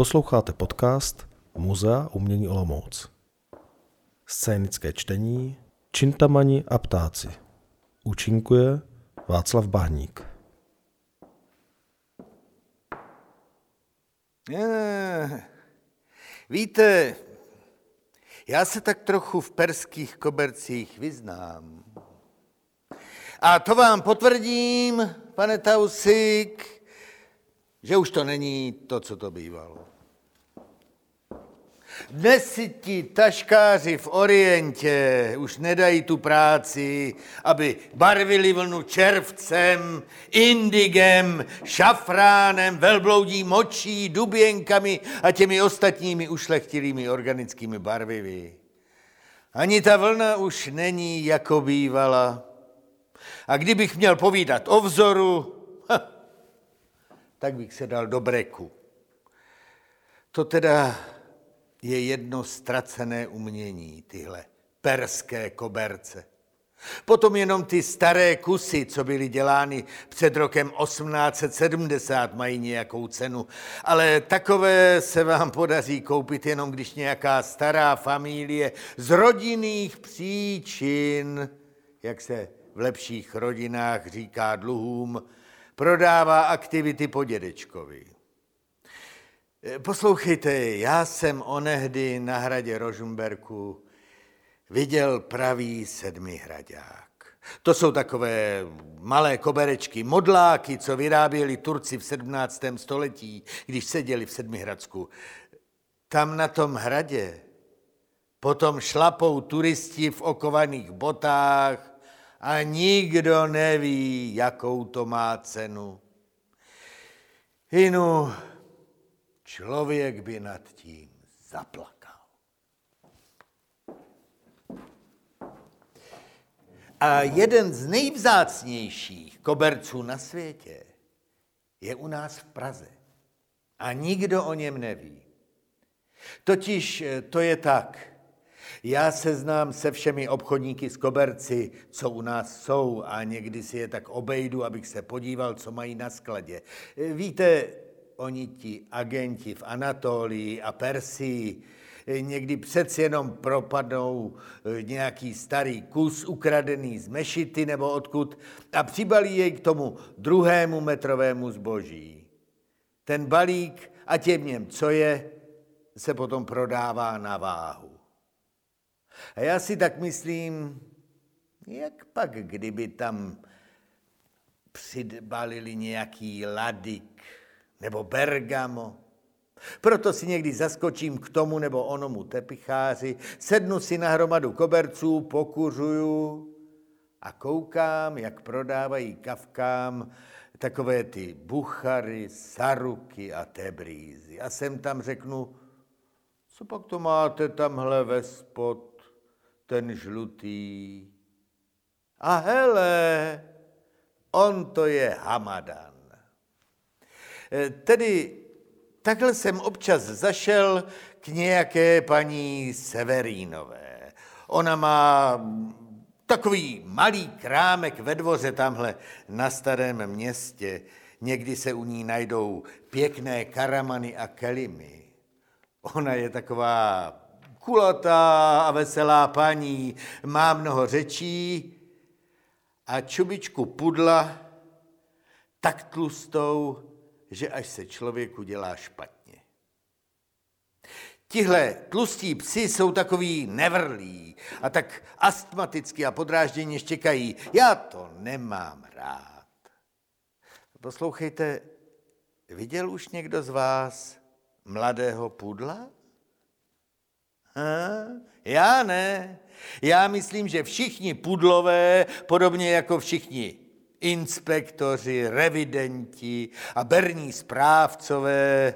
Posloucháte podcast Muzea umění Olomouc. Scénické čtení Čintamani a ptáci. Účinkuje Václav Bahník. Víte, já se tak trochu v perských kobercích vyznám. A to vám potvrdím, pane Tausik, že už to není to, co to bývalo. Dnes si ti taškáři v Orientě už nedají tu práci, aby barvili vlnu červcem, indigem, šafránem, velbloudí močí, duběnkami a těmi ostatními ušlechtilými organickými barvivy. Ani ta vlna už není, jako bývala. A kdybych měl povídat o vzoru, ha, tak bych se dal do breku. To teda je jedno ztracené umění, tyhle perské koberce. Potom jenom ty staré kusy, co byly dělány před rokem 1870, mají nějakou cenu. Ale takové se vám podaří koupit jenom, když nějaká stará familie z rodinných příčin, jak se v lepších rodinách říká dluhům, prodává aktivity po dědečkovi. Poslouchejte, já jsem onehdy na hradě Rožumberku viděl pravý sedmihradák. To jsou takové malé koberečky, modláky, co vyráběli Turci v 17. století, když seděli v Sedmihradsku. Tam na tom hradě potom šlapou turisti v okovaných botách a nikdo neví, jakou to má cenu. Inu, člověk by nad tím zaplakal. A jeden z nejvzácnějších koberců na světě je u nás v Praze. A nikdo o něm neví. Totiž eh, to je tak. Já se znám se všemi obchodníky z koberci, co u nás jsou a někdy si je tak obejdu, abych se podíval, co mají na skladě. Eh, Víte, oni ti agenti v Anatolii a Persii eh, někdy přeci jenom propadnou eh, nějaký starý kus ukradený z mešity nebo odkud a přibalí jej k tomu druhému metrovému zboží. Ten balík, ať je v něm co je, se potom prodává na váhu. A já si tak myslím, jak pak, kdyby tam přibalili nějaký ladik nebo bergamo. Proto si někdy zaskočím k tomu nebo onomu tepicháři, sednu si na hromadu koberců, pokuřuju a koukám, jak prodávají kavkám takové ty buchary, saruky a tebrízy. A sem tam řeknu, co pak to máte tamhle ve spod, ten žlutý. A hele, on to je Hamadan. Eh, Tedy takhle jsem občas zašel k nějaké paní Severínové. Ona má takový malý krámek ve dvoře tamhle na starém městě. Někdy se u ní najdou pěkné karamany a kelimy. Ona je taková kulatá a veselá paní, má mnoho řečí a čubičku pudla tak tlustou, že až se člověku dělá špatně. Tihle tlustí psi jsou takový nevrlí a tak astmaticky a podrážděně štěkají. Já to nemám rád. Poslouchejte, viděl už někdo z vás mladého pudla? Ha? Já ne. Já myslím, že všichni pudlové, podobně jako všichni inspektoři, revidenti a berní správcové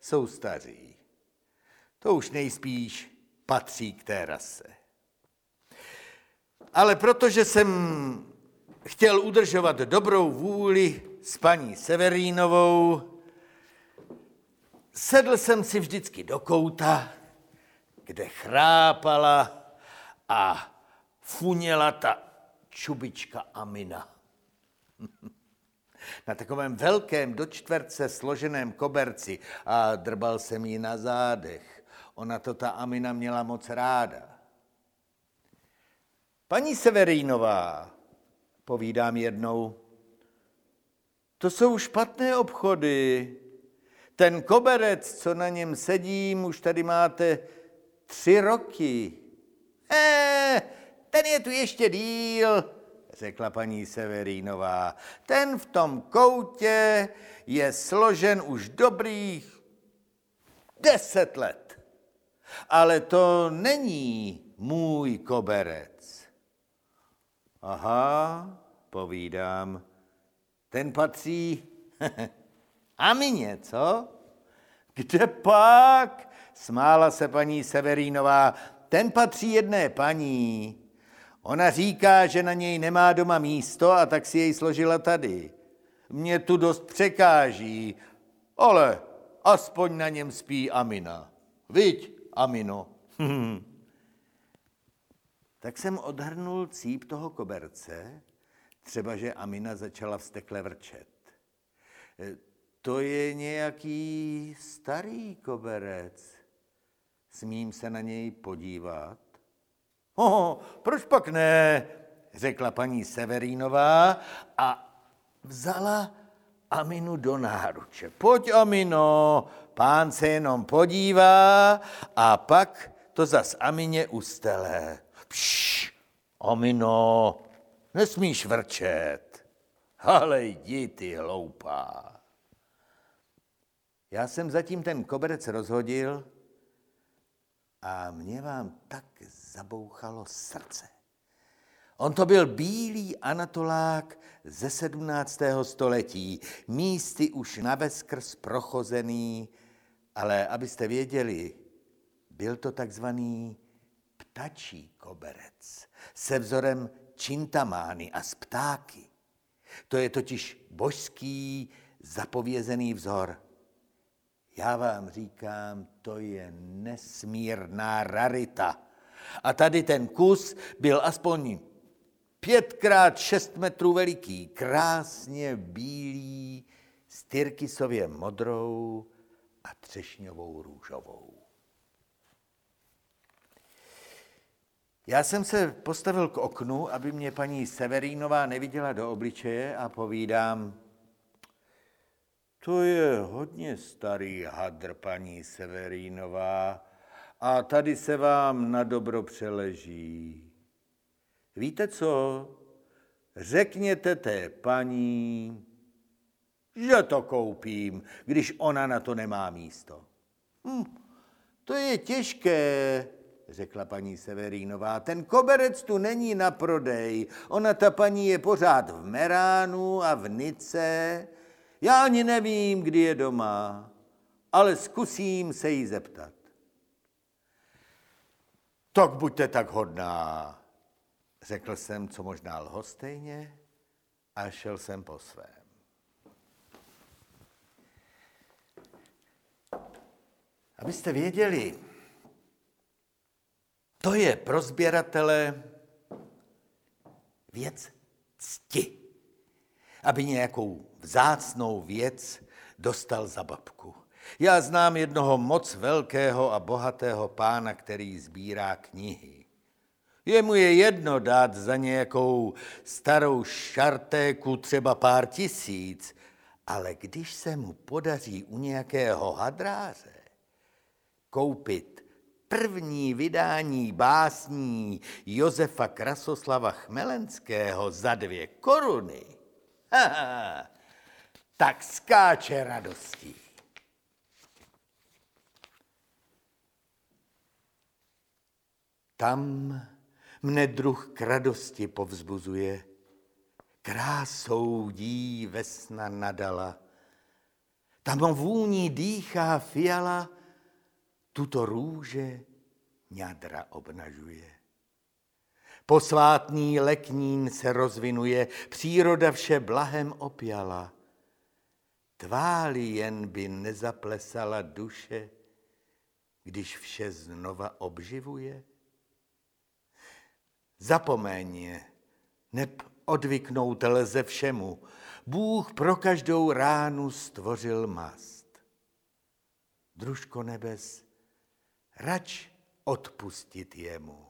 jsou staří. To už nejspíš patří k té rase. Ale protože jsem chtěl udržovat dobrou vůli s paní Severínovou, sedl jsem si vždycky do kouta, kde chrápala a funěla ta čubička Amina. Na takovém velkém do čtverce složeném koberci a drbal jsem ji na zádech. Ona to ta Amina měla moc ráda. Paní Severínová, povídám jednou, to jsou špatné obchody. Ten koberec, co na něm sedím, už tady máte tři roky. Eh, ten je tu ještě díl, řekla paní Severínová. Ten v tom koutě je složen už dobrých deset let. Ale to není můj koberec. Aha, povídám, ten patří Amině, co? Kde pak? Smála se paní Severínová. Ten patří jedné paní. Ona říká, že na něj nemá doma místo a tak si jej složila tady. Mě tu dost překáží, ale aspoň na něm spí Amina. Viď, Amino? tak jsem odhrnul cíp toho koberce, třeba že Amina začala vstekle vrčet. E, to je nějaký starý koberec. Smím se na něj podívat? Oh, proč pak ne, řekla paní Severínová a vzala Aminu do náruče. Pojď, Amino, pán se jenom podívá a pak to zas Amině ustele. Pš, Amino, nesmíš vrčet. Ale jdi ty hloupá. Já jsem zatím ten koberec rozhodil a mě vám tak zabouchalo srdce. On to byl bílý anatolák ze 17. století, místy už naveskrz prochozený, ale abyste věděli, byl to takzvaný ptačí koberec se vzorem čintamány a z ptáky. To je totiž božský zapovězený vzor. Já vám říkám, to je nesmírná rarita. A tady ten kus byl aspoň pětkrát šest metrů veliký, krásně bílý, s tyrkysově modrou a třešňovou růžovou. Já jsem se postavil k oknu, aby mě paní Severínová neviděla do obličeje a povídám, to je hodně starý hadr, paní Severínová, a tady se vám na dobro přeleží. Víte co? Řekněte té paní, že to koupím, když ona na to nemá místo. Hm, to je těžké, řekla paní Severínová. Ten koberec tu není na prodej. Ona, ta paní, je pořád v Meránu a v Nice. Já ani nevím, kdy je doma, ale zkusím se jí zeptat. Tak buďte tak hodná, řekl jsem, co možná lhostejně a šel jsem po svém. Abyste věděli, to je pro sběratele věc cti. Aby nějakou vzácnou věc dostal za babku. Já znám jednoho moc velkého a bohatého pána, který sbírá knihy. Jemu je jedno dát za nějakou starou šartéku třeba pár tisíc, ale když se mu podaří u nějakého hadráře koupit první vydání básní Josefa Krasoslava Chmelenského za dvě koruny, tak skáče radostí. Tam mne druh k radosti povzbuzuje, krásou dí vesna nadala. Tam vůní dýchá fiala, tuto růže ňadra obnažuje. Posvátný leknín se rozvinuje, příroda vše blahem opěla. Tváli jen by nezaplesala duše, když vše znova obživuje? Zapomeň, neb odvyknout lze všemu. Bůh pro každou ránu stvořil mast. Družko nebes, rač odpustit jemu.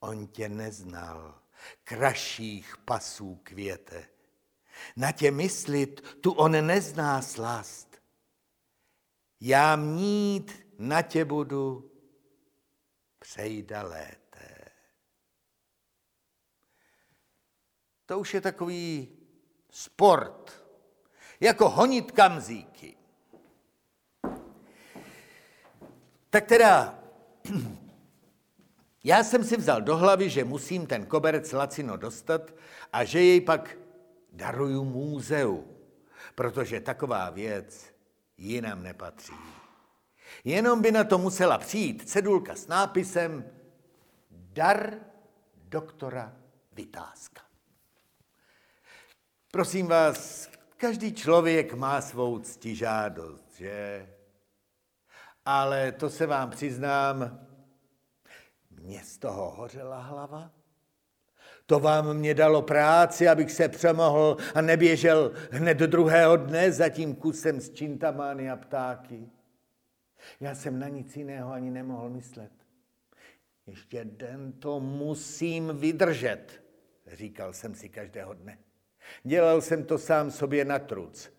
On tě neznal, kraších pasů květe. Na tě myslit, tu on nezná slast. Já mít na tě budu přejda lété. To už je takový sport, jako honit kamzíky. Tak teda, já jsem si vzal do hlavy, že musím ten koberec lacino dostat a že jej pak daruju múzeu, protože taková věc jinam nepatří. Jenom by na to musela přijít cedulka s nápisem Dar doktora Vytázka. Prosím vás, každý člověk má svou ctižádost, že? Ale to se vám přiznám, mě z toho hořela hlava. To vám mě dalo práci, abych se přemohl a neběžel hned do druhého dne za tím kusem s čintamány a ptáky. Já jsem na nic jiného ani nemohl myslet. Ještě den to musím vydržet, říkal jsem si každého dne. Dělal jsem to sám sobě na truc.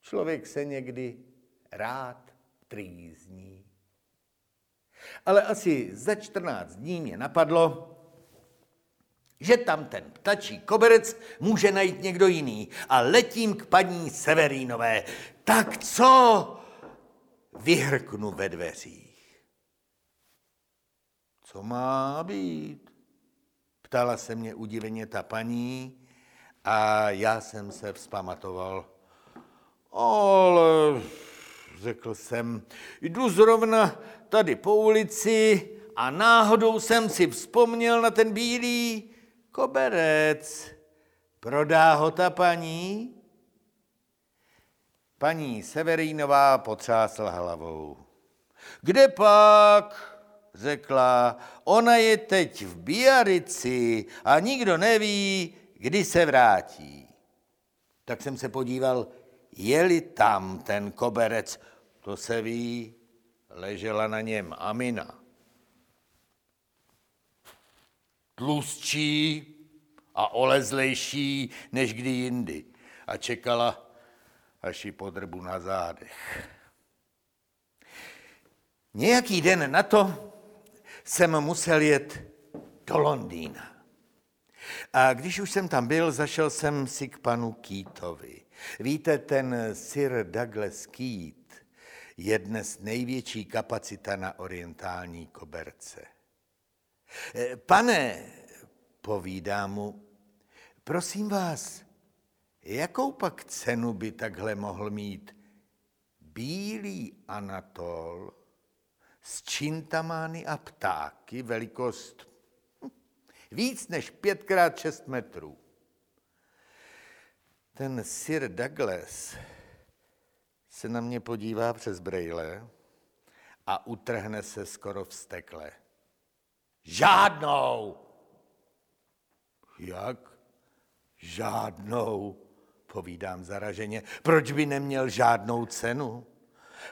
Člověk se někdy rád trýzní. Ale asi za 14 dní mě napadlo, že tam ten ptačí koberec může najít někdo jiný a letím k paní Severínové. Tak co? Vyhrknu ve dveřích. Co má být? Ptala se mě udiveně ta paní a já jsem se vzpamatoval. Ale, řekl jsem, jdu zrovna tady po ulici a náhodou jsem si vzpomněl na ten bílý koberec. Prodá ho ta paní? Paní Severínová potřásla hlavou. Kde pak? řekla, ona je teď v Biarici a nikdo neví, kdy se vrátí. Tak jsem se podíval, jeli tam ten koberec, to se ví, ležela na něm Amina. Tlustší a olezlejší než kdy jindy a čekala, až ji podrbu na zádech. Nějaký den na to jsem musel jet do Londýna. A když už jsem tam byl, zašel jsem si k panu Kýtovi. Víte, ten Sir Douglas Keat je dnes největší kapacita na orientální koberce. E, pane, povídá mu, prosím vás, jakou pak cenu by takhle mohl mít bílý Anatol s čintamány a ptáky, velikost víc než pětkrát šest metrů. Ten Sir Douglas se na mě podívá přes brejle a utrhne se skoro vstekle. Žádnou! Jak? Žádnou, povídám zaraženě. Proč by neměl žádnou cenu?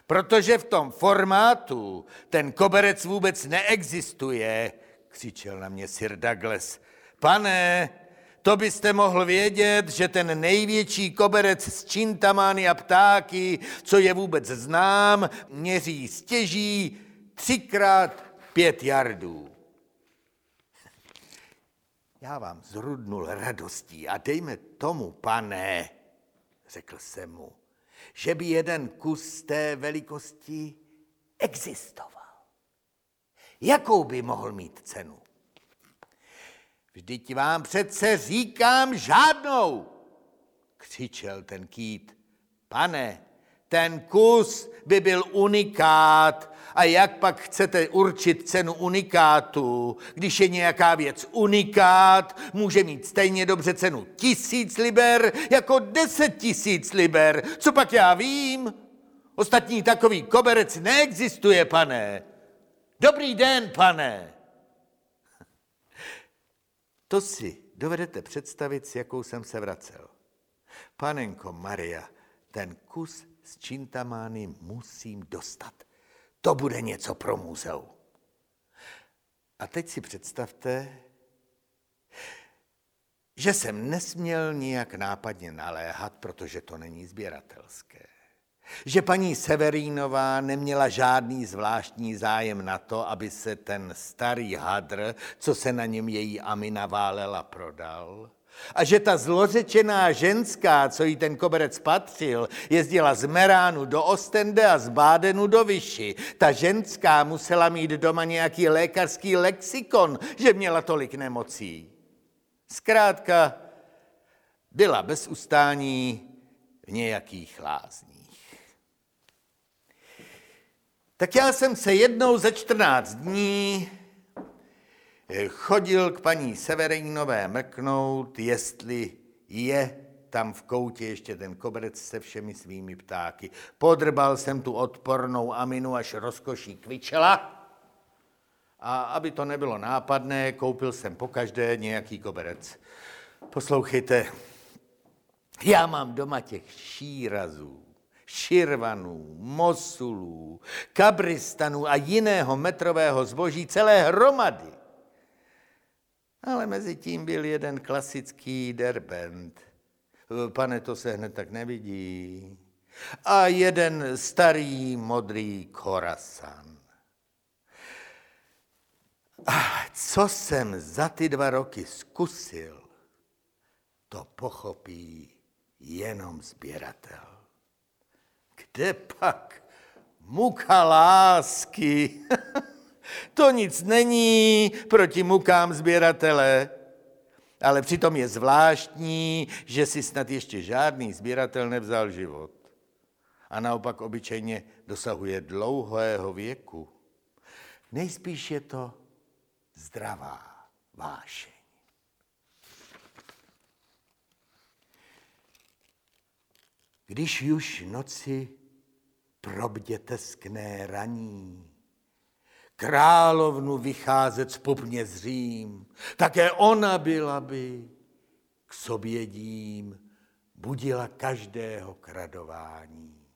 Protože v tom formátu ten koberec vůbec neexistuje, křičel na mě Sir Douglas. Pane, to byste mohl vědět, že ten největší koberec s čintamány a ptáky, co je vůbec znám, měří stěží třikrát pět jardů. Já vám zrudnul radostí a dejme tomu, pane, řekl jsem mu, že by jeden kus té velikosti existoval. Jakou by mohl mít cenu? Vždyť vám přece říkám žádnou, křičel ten kýt. Pane, ten kus by byl unikát. A jak pak chcete určit cenu unikátu? Když je nějaká věc unikát, může mít stejně dobře cenu tisíc liber jako deset tisíc liber. Co pak já vím? Ostatní takový koberec neexistuje, pane. Dobrý den, pane. To si dovedete představit, s jakou jsem se vracel. Panenko Maria, ten kus s čintamány musím dostat. To bude něco pro muzeu. A teď si představte, že jsem nesměl nijak nápadně naléhat, protože to není sběratelské. Že paní Severínová neměla žádný zvláštní zájem na to, aby se ten starý hadr, co se na něm její Amina válela, prodal. A že ta zlořečená ženská, co jí ten koberec patřil, jezdila z Meránu do Ostende a z Bádenu do Vyši. Ta ženská musela mít doma nějaký lékařský lexikon, že měla tolik nemocí. Zkrátka, byla bez ustání v nějakých lázních. Tak já jsem se jednou za 14 dní chodil k paní Severínové mrknout, jestli je tam v koutě ještě ten koberec se všemi svými ptáky. Podrbal jsem tu odpornou aminu, až rozkoší kvičela. A aby to nebylo nápadné, koupil jsem po každé nějaký koberec. Poslouchejte, já mám doma těch šírazů, širvanů, mosulů, kabristanů a jiného metrového zboží celé hromady. Ale mezi tím byl jeden klasický derbent. Pane, to se hned tak nevidí. A jeden starý modrý korasan. A co jsem za ty dva roky zkusil, to pochopí jenom sběratel. Kde pak muka lásky? To nic není proti mukám sběratele, ale přitom je zvláštní, že si snad ještě žádný sběratel nevzal život. A naopak obyčejně dosahuje dlouhého věku. Nejspíš je to zdravá vášeň. Když už noci probděte skné raní, královnu vycházet z popně zřím. Také ona byla by k sobě dím, budila každého kradování.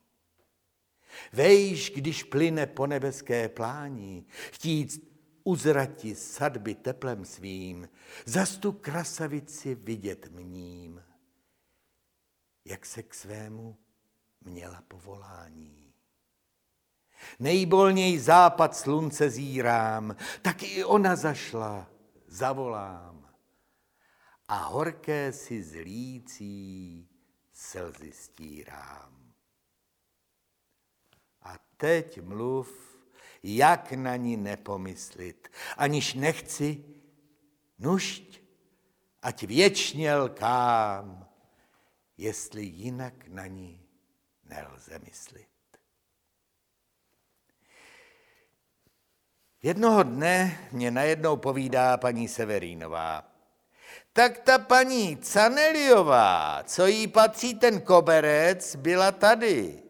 Vejš, když plyne po nebeské plání, chtít uzrati sadby teplem svým, zas tu krasavici vidět mním, jak se k svému měla povolání. Nejbolněj západ slunce zírám, tak i ona zašla, zavolám. A horké si zlící slzy stírám. A teď mluv, jak na ní nepomyslit, aniž nechci, nušť, ať věčně lkám, jestli jinak na ní nelze myslit. Jednoho dne mě najednou povídá paní Severínová. Tak ta paní Caneliová, co jí patří ten koberec, byla tady.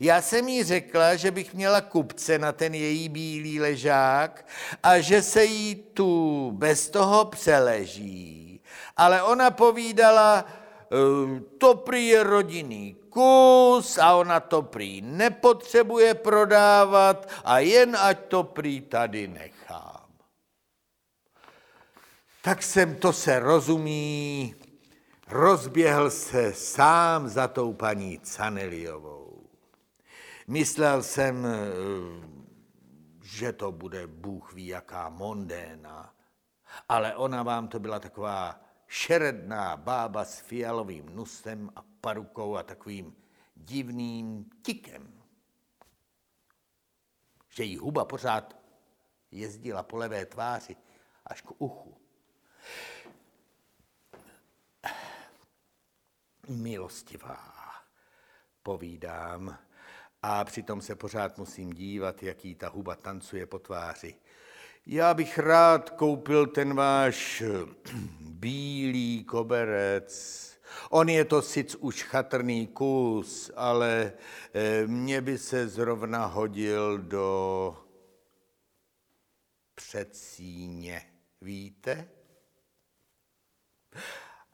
Já jsem jí řekla, že bych měla kupce na ten její bílý ležák a že se jí tu bez toho přeleží. Ale ona povídala, to prý je rodinný kus a ona to prý nepotřebuje prodávat a jen ať to prý tady nechám. Tak jsem to se rozumí, rozběhl se sám za tou paní Caneliovou. Myslel jsem, že to bude Bůh ví jaká mondéna, ale ona vám to byla taková šeredná bába s fialovým nusem a parukou a takovým divným tikem. Že jí huba pořád jezdila po levé tváři až k uchu. Milostivá, povídám, a přitom se pořád musím dívat, jaký ta huba tancuje po tváři. Já bych rád koupil ten váš bílý koberec, On je to sic už chatrný kus, ale eh, mě by se zrovna hodil do předsíně. Víte?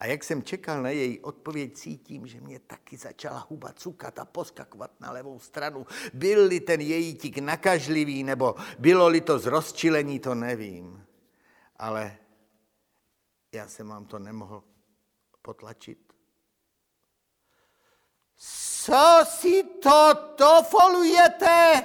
A jak jsem čekal na její odpověď, cítím, že mě taky začala huba cukat a poskakovat na levou stranu. Byl-li ten její tik nakažlivý, nebo bylo-li to z rozčilení, to nevím. Ale já jsem vám to nemohl potlačit. Co si to dofolujete?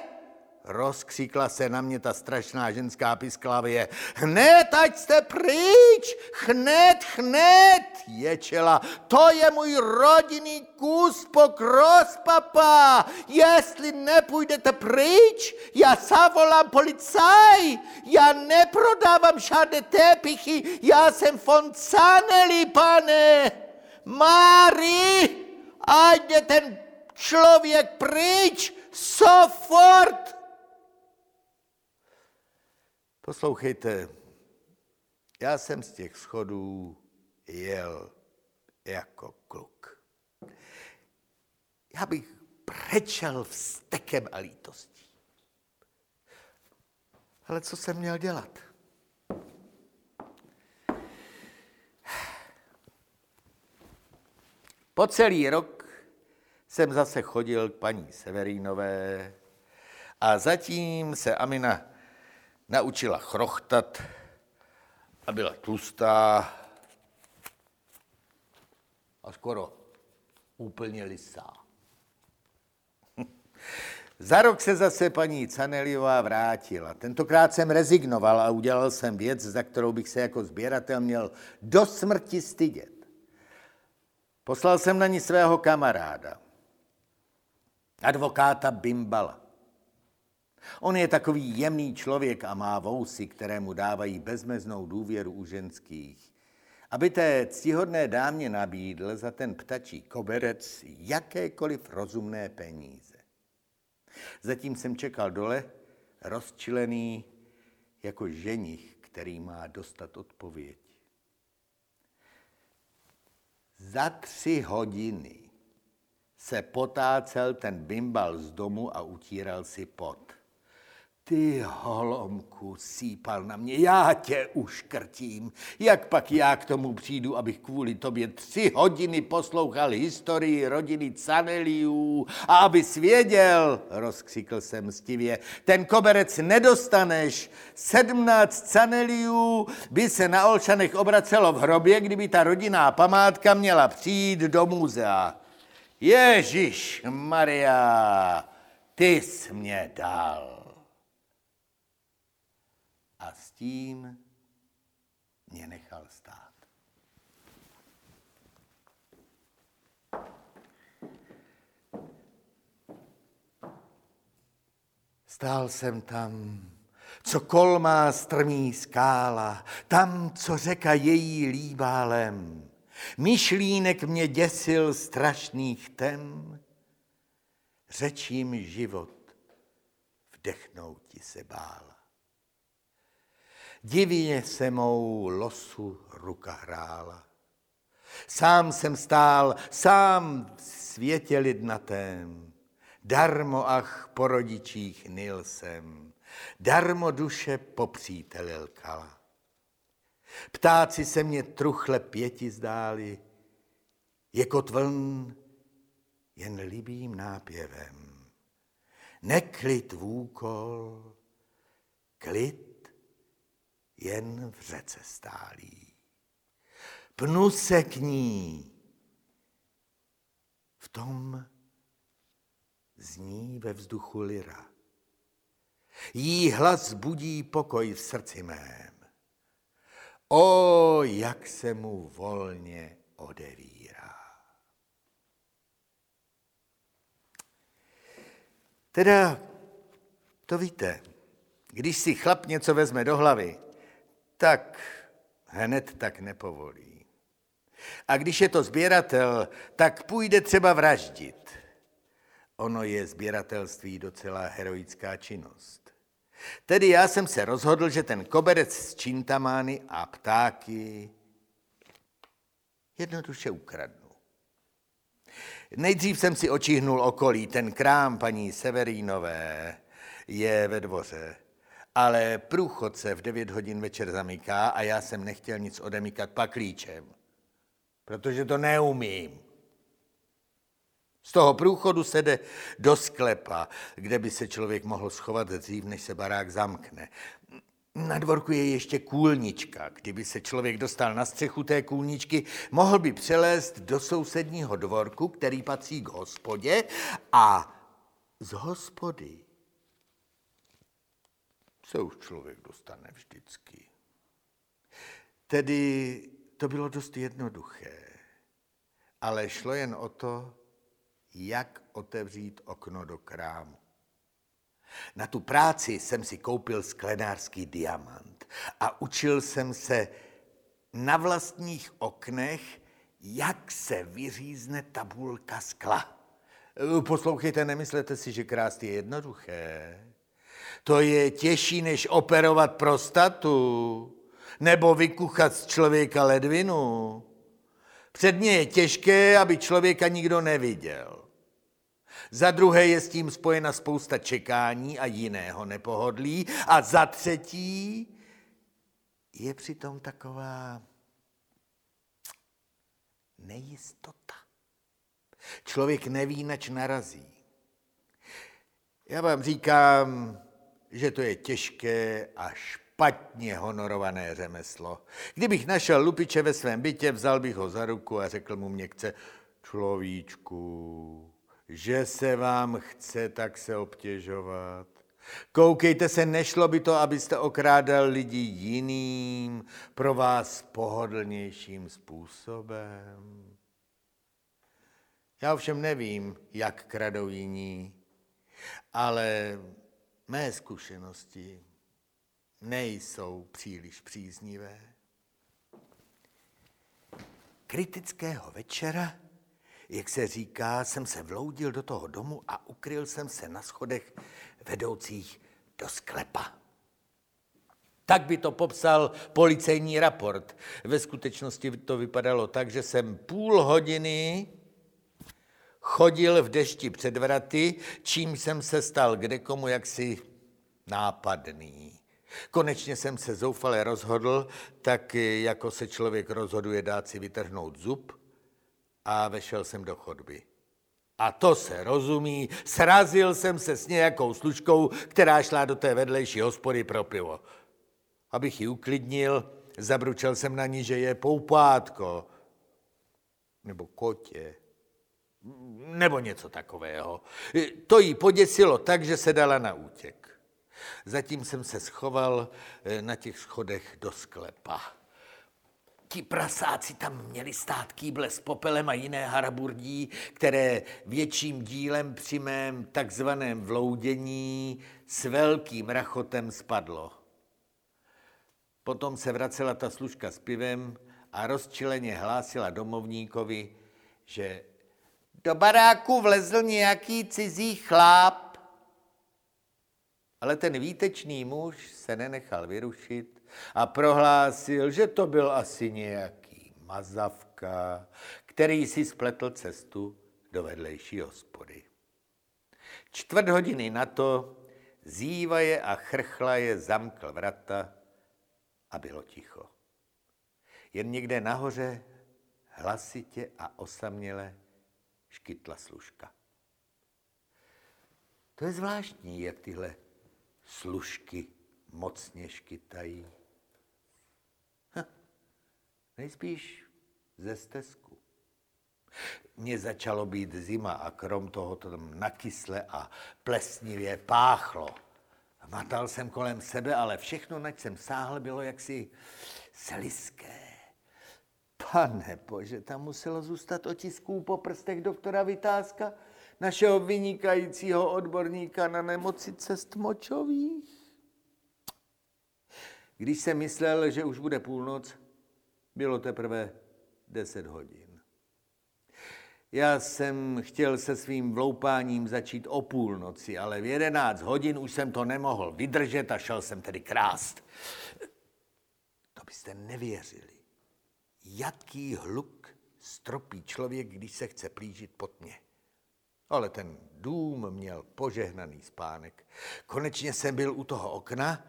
Rozkřikla se na mě ta strašná ženská pisklavě. Hned, ať jste pryč! Hned, hned! Ječela. To je můj rodinný kus pokros, papa. Jestli nepůjdete pryč, já zavolám policaj. Já neprodávám žádné tepichy, já jsem foncaneli, pane. Mári, ať je ten člověk pryč, sofort! Poslouchejte, já jsem z těch schodů jel jako kluk. Já bych brečel vstekem a lítostí. Ale co jsem měl dělat? Po celý rok jsem zase chodil k paní Severínové a zatím se Amina naučila chrochtat a byla tlustá a skoro úplně lisá. Za rok se zase paní Caneliová vrátila. Tentokrát jsem rezignoval a udělal jsem věc, za kterou bych se jako sběratel měl do smrti stydět. Poslal jsem na ní svého kamaráda, advokáta Bimbala. On je takový jemný člověk a má vousy, které mu dávají bezmeznou důvěru u ženských. Aby té ctihodné dámě nabídl za ten ptačí koberec jakékoliv rozumné peníze. Zatím jsem čekal dole, rozčilený jako ženich, který má dostat odpověď. Za tři hodiny se potácel ten bimbal z domu a utíral si pot. Ty holomku, sípal na mě, já tě uškrtím. Jak pak já k tomu přijdu, abych kvůli tobě tři hodiny poslouchal historii rodiny Caneliů a aby svěděl, rozkřikl jsem stivě, ten koberec nedostaneš. Sedmnáct Caneliů by se na Olšanech obracelo v hrobě, kdyby ta rodinná památka měla přijít do muzea. Ježíš Maria, ty jsi mě dal. A s tím mě nechal stát. Stál jsem tam, co kolmá strmý skála, tam, co řeka její líbálem. Myšlínek mě děsil strašných tem, řečím život vdechnouti se bála. Divně se mou losu ruka hrála. Sám jsem stál, sám v světě lidnatém, darmo ach po rodičích nil jsem, darmo duše po příteli lkala. Ptáci se mě truchle pěti zdáli, jako tvln jen libým nápěvem. Neklid vůkol, klid jen v řece stálí. Pnu se k ní, v tom zní ve vzduchu lira. Jí hlas budí pokoj v srdci mém. O, jak se mu volně odevírá. Teda, to víte, když si chlap něco vezme do hlavy, tak hned tak nepovolí. A když je to sběratel, tak půjde třeba vraždit. Ono je sběratelství docela heroická činnost. Tedy já jsem se rozhodl, že ten koberec s čintamány a ptáky jednoduše ukradnu. Nejdřív jsem si očihnul okolí, ten krám paní Severínové je ve dvoře, ale průchod se v 9 hodin večer zamyká a já jsem nechtěl nic odemykat paklíčem. protože to neumím. Z toho průchodu se jde do sklepa, kde by se člověk mohl schovat dřív, než se barák zamkne. Na dvorku je ještě kůlnička. Kdyby se člověk dostal na střechu té kůlničky, mohl by přelézt do sousedního dvorku, který patří k hospodě, a z hospody se už člověk dostane vždycky. Tedy to bylo dost jednoduché, ale šlo jen o to, jak otevřít okno do krámu. Na tu práci jsem si koupil sklenářský diamant a učil jsem se na vlastních oknech, jak se vyřízne tabulka skla. Poslouchejte, nemyslete si, že krást je jednoduché. To je těžší, než operovat prostatu nebo vykuchat z člověka ledvinu. Předně je těžké, aby člověka nikdo neviděl. Za druhé je s tím spojena spousta čekání a jiného nepohodlí. A za třetí je přitom taková nejistota. Člověk neví, nač narazí. Já vám říkám, že to je těžké a špatně honorované řemeslo. Kdybych našel lupiče ve svém bytě, vzal bych ho za ruku a řekl mu měkce, človíčku, že se vám chce tak se obtěžovat. Koukejte se, nešlo by to, abyste okrádal lidi jiným, pro vás pohodlnějším způsobem. Já ovšem nevím, jak kradou jiní, ale mé zkušenosti nejsou příliš příznivé. Kritického večera jak se říká, jsem se vloudil do toho domu a ukryl jsem se na schodech vedoucích do sklepa. Tak by to popsal policejní raport. Ve skutečnosti to vypadalo tak, že jsem půl hodiny chodil v dešti před vraty, čím jsem se stal kdekomu jaksi nápadný. Konečně jsem se zoufale rozhodl, tak jako se člověk rozhoduje dát si vytrhnout zub, a vešel jsem do chodby. A to se rozumí, srazil jsem se s nějakou služkou, která šla do té vedlejší hospody pro pivo. Abych ji uklidnil, zabručel jsem na ní, že je poupátko, nebo kotě, nebo něco takového. To jí poděsilo tak, že se dala na útěk. Zatím jsem se schoval eh, na těch schodech do sklepa. Ti prasáci tam měli stát kýble s popelem a jiné haraburdí, které větším dílem při mém takzvaném vloudění s velkým rachotem spadlo. Potom se vracela ta služka s pivem a rozčileně hlásila domovníkovi, že do baráku vlezl nějaký cizí chláp. Ale ten výtečný muž se nenechal vyrušit a prohlásil, že to byl asi nějaký mazavka, který si spletl cestu do vedlejší hospody. Čtvrt hodiny na to zývaje a chrchlaje zamkl vrata a bylo ticho. Jen někde nahoře hlasitě a osaměle škytla služka. To je zvláštní, jak tyhle služky mocně škytají. Nejspíš ze stezku. Mně začalo být zima a krom toho to tam nakysle a plesnivě páchlo. Matal jsem kolem sebe, ale všechno, nač jsem sáhl, bylo jaksi seliské. Pane bože, tam muselo zůstat otisků po prstech doktora Vytázka, našeho vynikajícího odborníka na nemoci cest močových. Když jsem myslel, že už bude půlnoc, bylo teprve 10 hodin. Já jsem chtěl se svým vloupáním začít o půlnoci, ale v 11 hodin už jsem to nemohl vydržet a šel jsem tedy krást. To byste nevěřili, jaký hluk stropí člověk, když se chce plížit po tmě. Ale ten dům měl požehnaný spánek. Konečně jsem byl u toho okna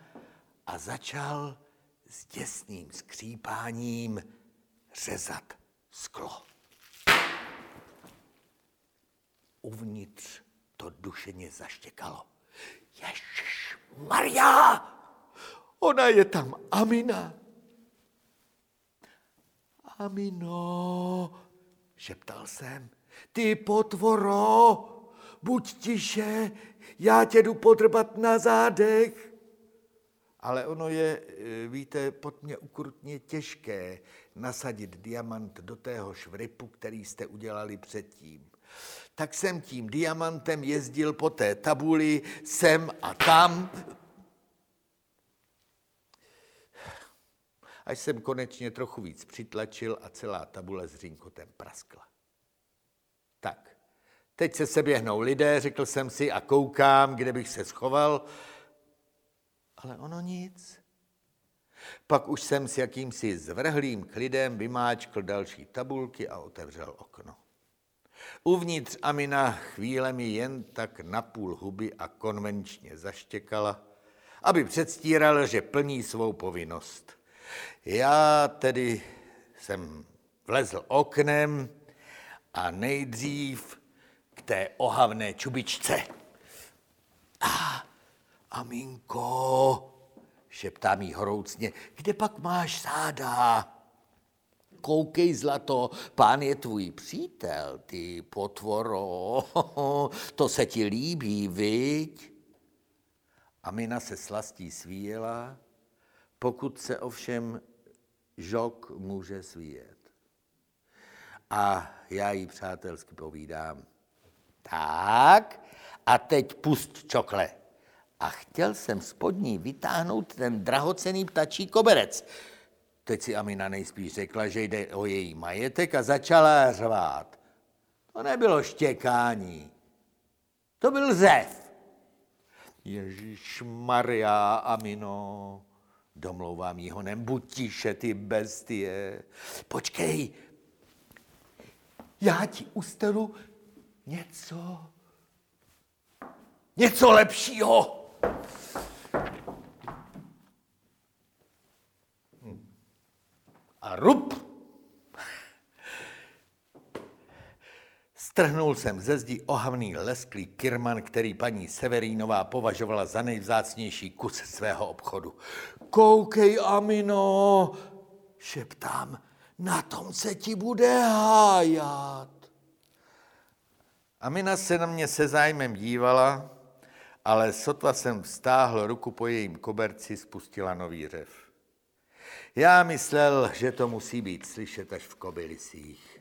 a začal s děsným skřípáním řezat sklo. Uvnitř to dušeně zaštěkalo. Ježíš Maria! Ona je tam Amina. Amino, šeptal jsem, ty potvoro, buď tiše, já tě jdu podrbat na zádech. Ale ono je, e, víte, pod mě ukrutně těžké nasadit diamant do tého švripu, který jste udělali předtím. Tak jsem tím diamantem jezdil po té tabuli sem a tam. Až jsem konečně trochu víc přitlačil a celá tabule s řínkotem praskla. Tak, teď se seběhnou lidé, řekl jsem si, a koukám, kde bych se schoval, ale ono nic. Pak už jsem s jakýmsi zvrhlým klidem vymáčkl další tabulky a otevřel okno. Uvnitř Amina chvíle mi jen tak napůl huby a konvenčně zaštěkala, aby předstíral, že plní svou povinnost. Já tedy jsem vlezl oknem a nejdřív k té ohavné čubičce. A Aminko, šeptá mi horoucně, kde pak máš sáda? Koukej, zlato, pán je tvůj přítel, ty potvoro, to se ti líbí, viď? Amina se slastí svíjela, pokud se ovšem žok může svíjet. A já jí přátelsky povídám, tak a teď pust čokle a chtěl jsem spod ní vytáhnout ten drahocený ptačí koberec. Teď si Amina nejspíš řekla, že jde o její majetek a začala řvát. To nebylo štěkání, to byl zev. Ježíš Maria, Amino, domlouvám jí honem, buď tiše, ty bestie. Počkej, já ti ustelu něco, něco lepšího. A rup! Strhnul jsem ze zdi ohavný lesklý kirman, který paní Severínová považovala za nejvzácnější kus svého obchodu. Koukej, Amino, šeptám, na tom se ti bude hájat. Amina se na mě se zájmem dívala, ale sotva jsem vztáhl ruku po jejím koberci, spustila nový řev. Já myslel, že to musí být slyšet až v kobylisích.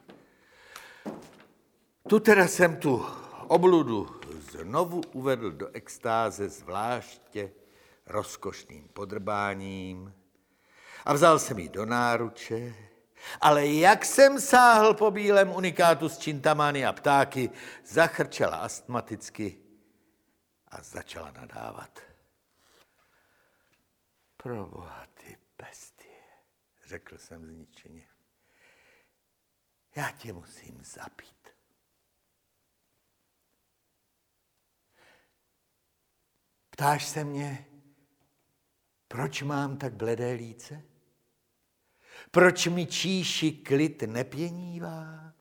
Tu teda jsem tu obludu znovu uvedl do extáze zvláště rozkošným podrbáním a vzal jsem ji do náruče, ale jak jsem sáhl po bílém unikátu s čintamány a ptáky, zachrčela astmaticky a začala nadávat. Proboha, ty bestie, řekl jsem zničeně. Já tě musím zapít. Ptáš se mě, proč mám tak bledé líce? Proč mi číši klid nepěnívá?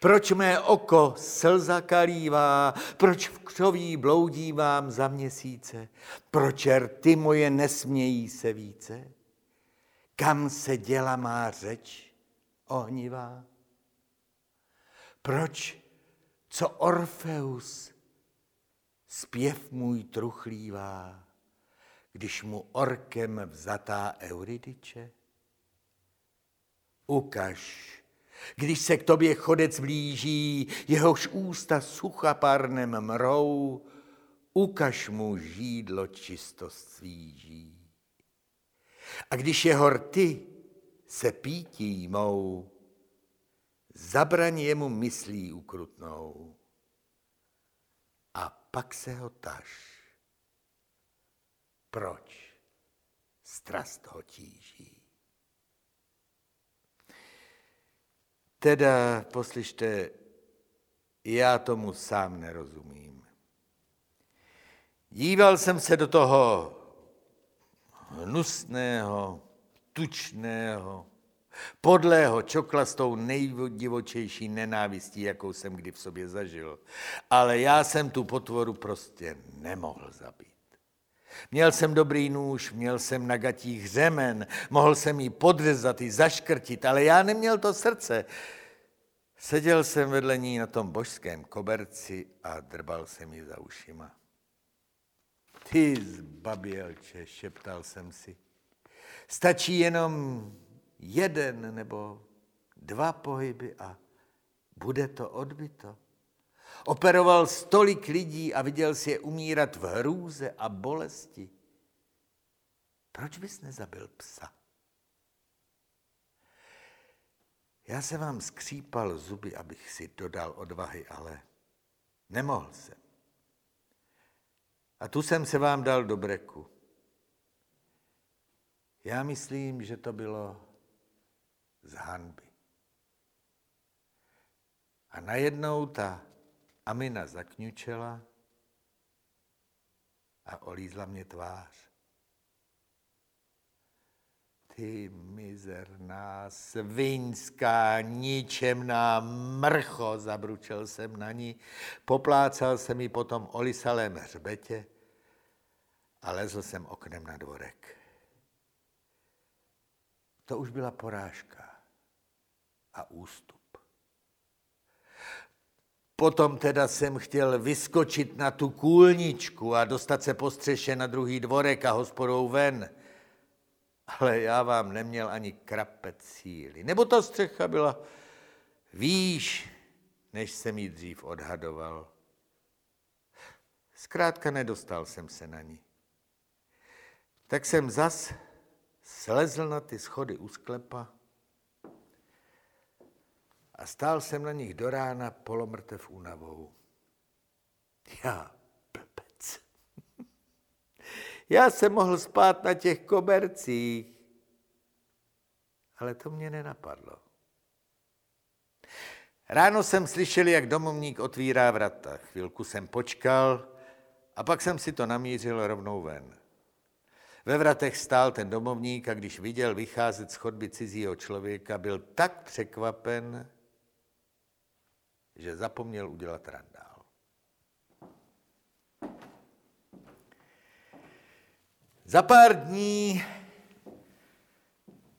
Proč mé oko slza kalívá, proč v křoví bloudívám za měsíce, proč rty moje nesmějí se více, kam se děla má řeč ohnivá? Proč, co Orfeus, zpěv můj truchlívá, když mu orkem vzatá Euridiče? Ukaž, když se k tobě chodec blíží, jehož ústa suchaparnem mrou, ukaž mu žídlo čistost svíží. A když jeho rty se pítí mou, zabraň jemu myslí ukrutnou. Pak se ho taž. Proč strast ho tíží? Teda, poslyšte, já tomu sám nerozumím. Díval jsem se do toho hnusného, tučného, Podlého čokla s tou nejdivočejší nenávistí, jakou jsem kdy v sobě zažil. Ale já jsem tu potvoru prostě nemohl zabít. Měl jsem dobrý nůž, měl jsem na gatích řemen, mohl jsem jí podřezat, i zaškrtit, ale já neměl to srdce. Seděl jsem vedle ní na tom božském koberci a drbal jsem ji za ušima. Ty zbabělče, šeptal jsem si. Stačí jenom jeden nebo dva pohyby a bude to odbyto. Operoval stolik lidí a viděl si je umírat v hrůze a bolesti. Proč bys nezabil psa? Já se vám skřípal zuby, abych si dodal odvahy, ale nemohl jsem. A tu jsem se vám dal do breku. Já myslím, že to bylo z hanby. A najednou ta Amina zakňučela a olízla mě tvář. Ty mizerná, sviňská, ničemná mrcho, zabručel jsem na ní, poplácal jsem ji potom olisalém hřbetě a lezl jsem oknem na dvorek. To už byla porážka a ústup. Potom teda jsem chtěl vyskočit na tu kůlničku a dostat se po střeše na druhý dvorek a hospodou ven. Ale já vám neměl ani krapet síly. Nebo ta střecha byla výš, než jsem ji dřív odhadoval. Zkrátka nedostal jsem se na ní. Tak jsem zas slezl na ty schody u sklepa a stál jsem na nich do rána polomrtev únavou. Já, blbec. Já jsem mohl spát na těch kobercích, ale to mě nenapadlo. Ráno jsem slyšel, jak domovník otvírá vrata. Chvilku jsem počkal a pak jsem si to namířil rovnou ven. Ve vratech stál ten domovník a když viděl vycházet z chodby cizího člověka, byl tak překvapen, že zapomněl udělat randál. Za pár dní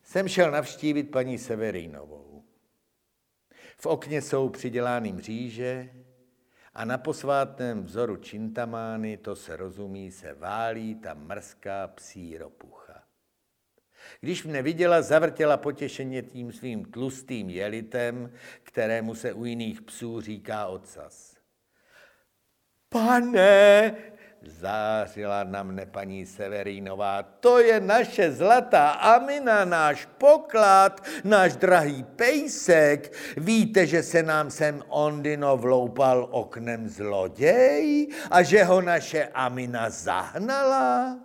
jsem šel navštívit paní Severínovou. V okně jsou přidělány mříže a na posvátném vzoru čintamány, to se rozumí, se válí ta mrzká psí ropucha. Když mne viděla, zavrtěla potěšeně tím svým tlustým jelitem, kterému se u jiných psů říká ocas. Pane, zářila na mne paní Severínová, to je naše zlatá Amina, náš poklad, náš drahý pejsek. Víte, že se nám sem Ondino vloupal oknem zloděj a že ho naše Amina zahnala?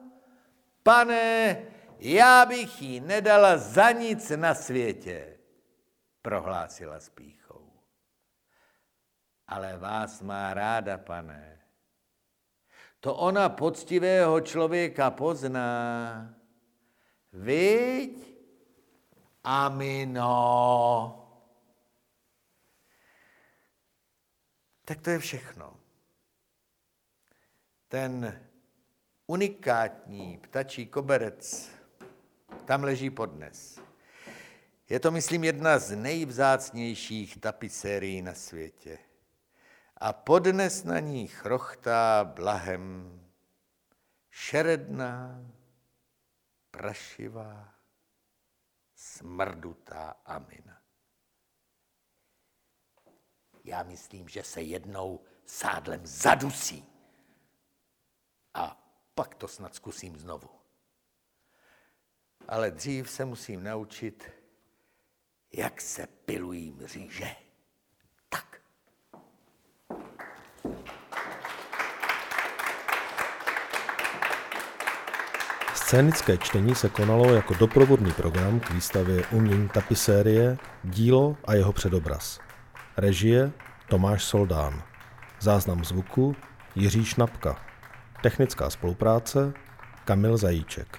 Pane, já bych jí nedala za nic na světě, prohlásila s píchou. Ale vás má ráda, pane. To ona poctivého člověka pozná. Viď? Amino. Tak to je všechno. Ten unikátní ptačí koberec tam leží podnes. Je to, myslím, jedna z nejvzácnějších tapisérií na světě. A podnes na ní chrochtá blahem šeredná, prašivá, smrdutá Amina. Já myslím, že se jednou sádlem zadusí. A pak to snad zkusím znovu ale dřív se musím naučit, jak se pilují mříže. Tak. Scénické čtení se konalo jako doprovodný program k výstavě Umění tapisérie, dílo a jeho předobraz. Režie Tomáš Soldán. Záznam zvuku Jiří Šnapka. Technická spolupráce Kamil Zajíček.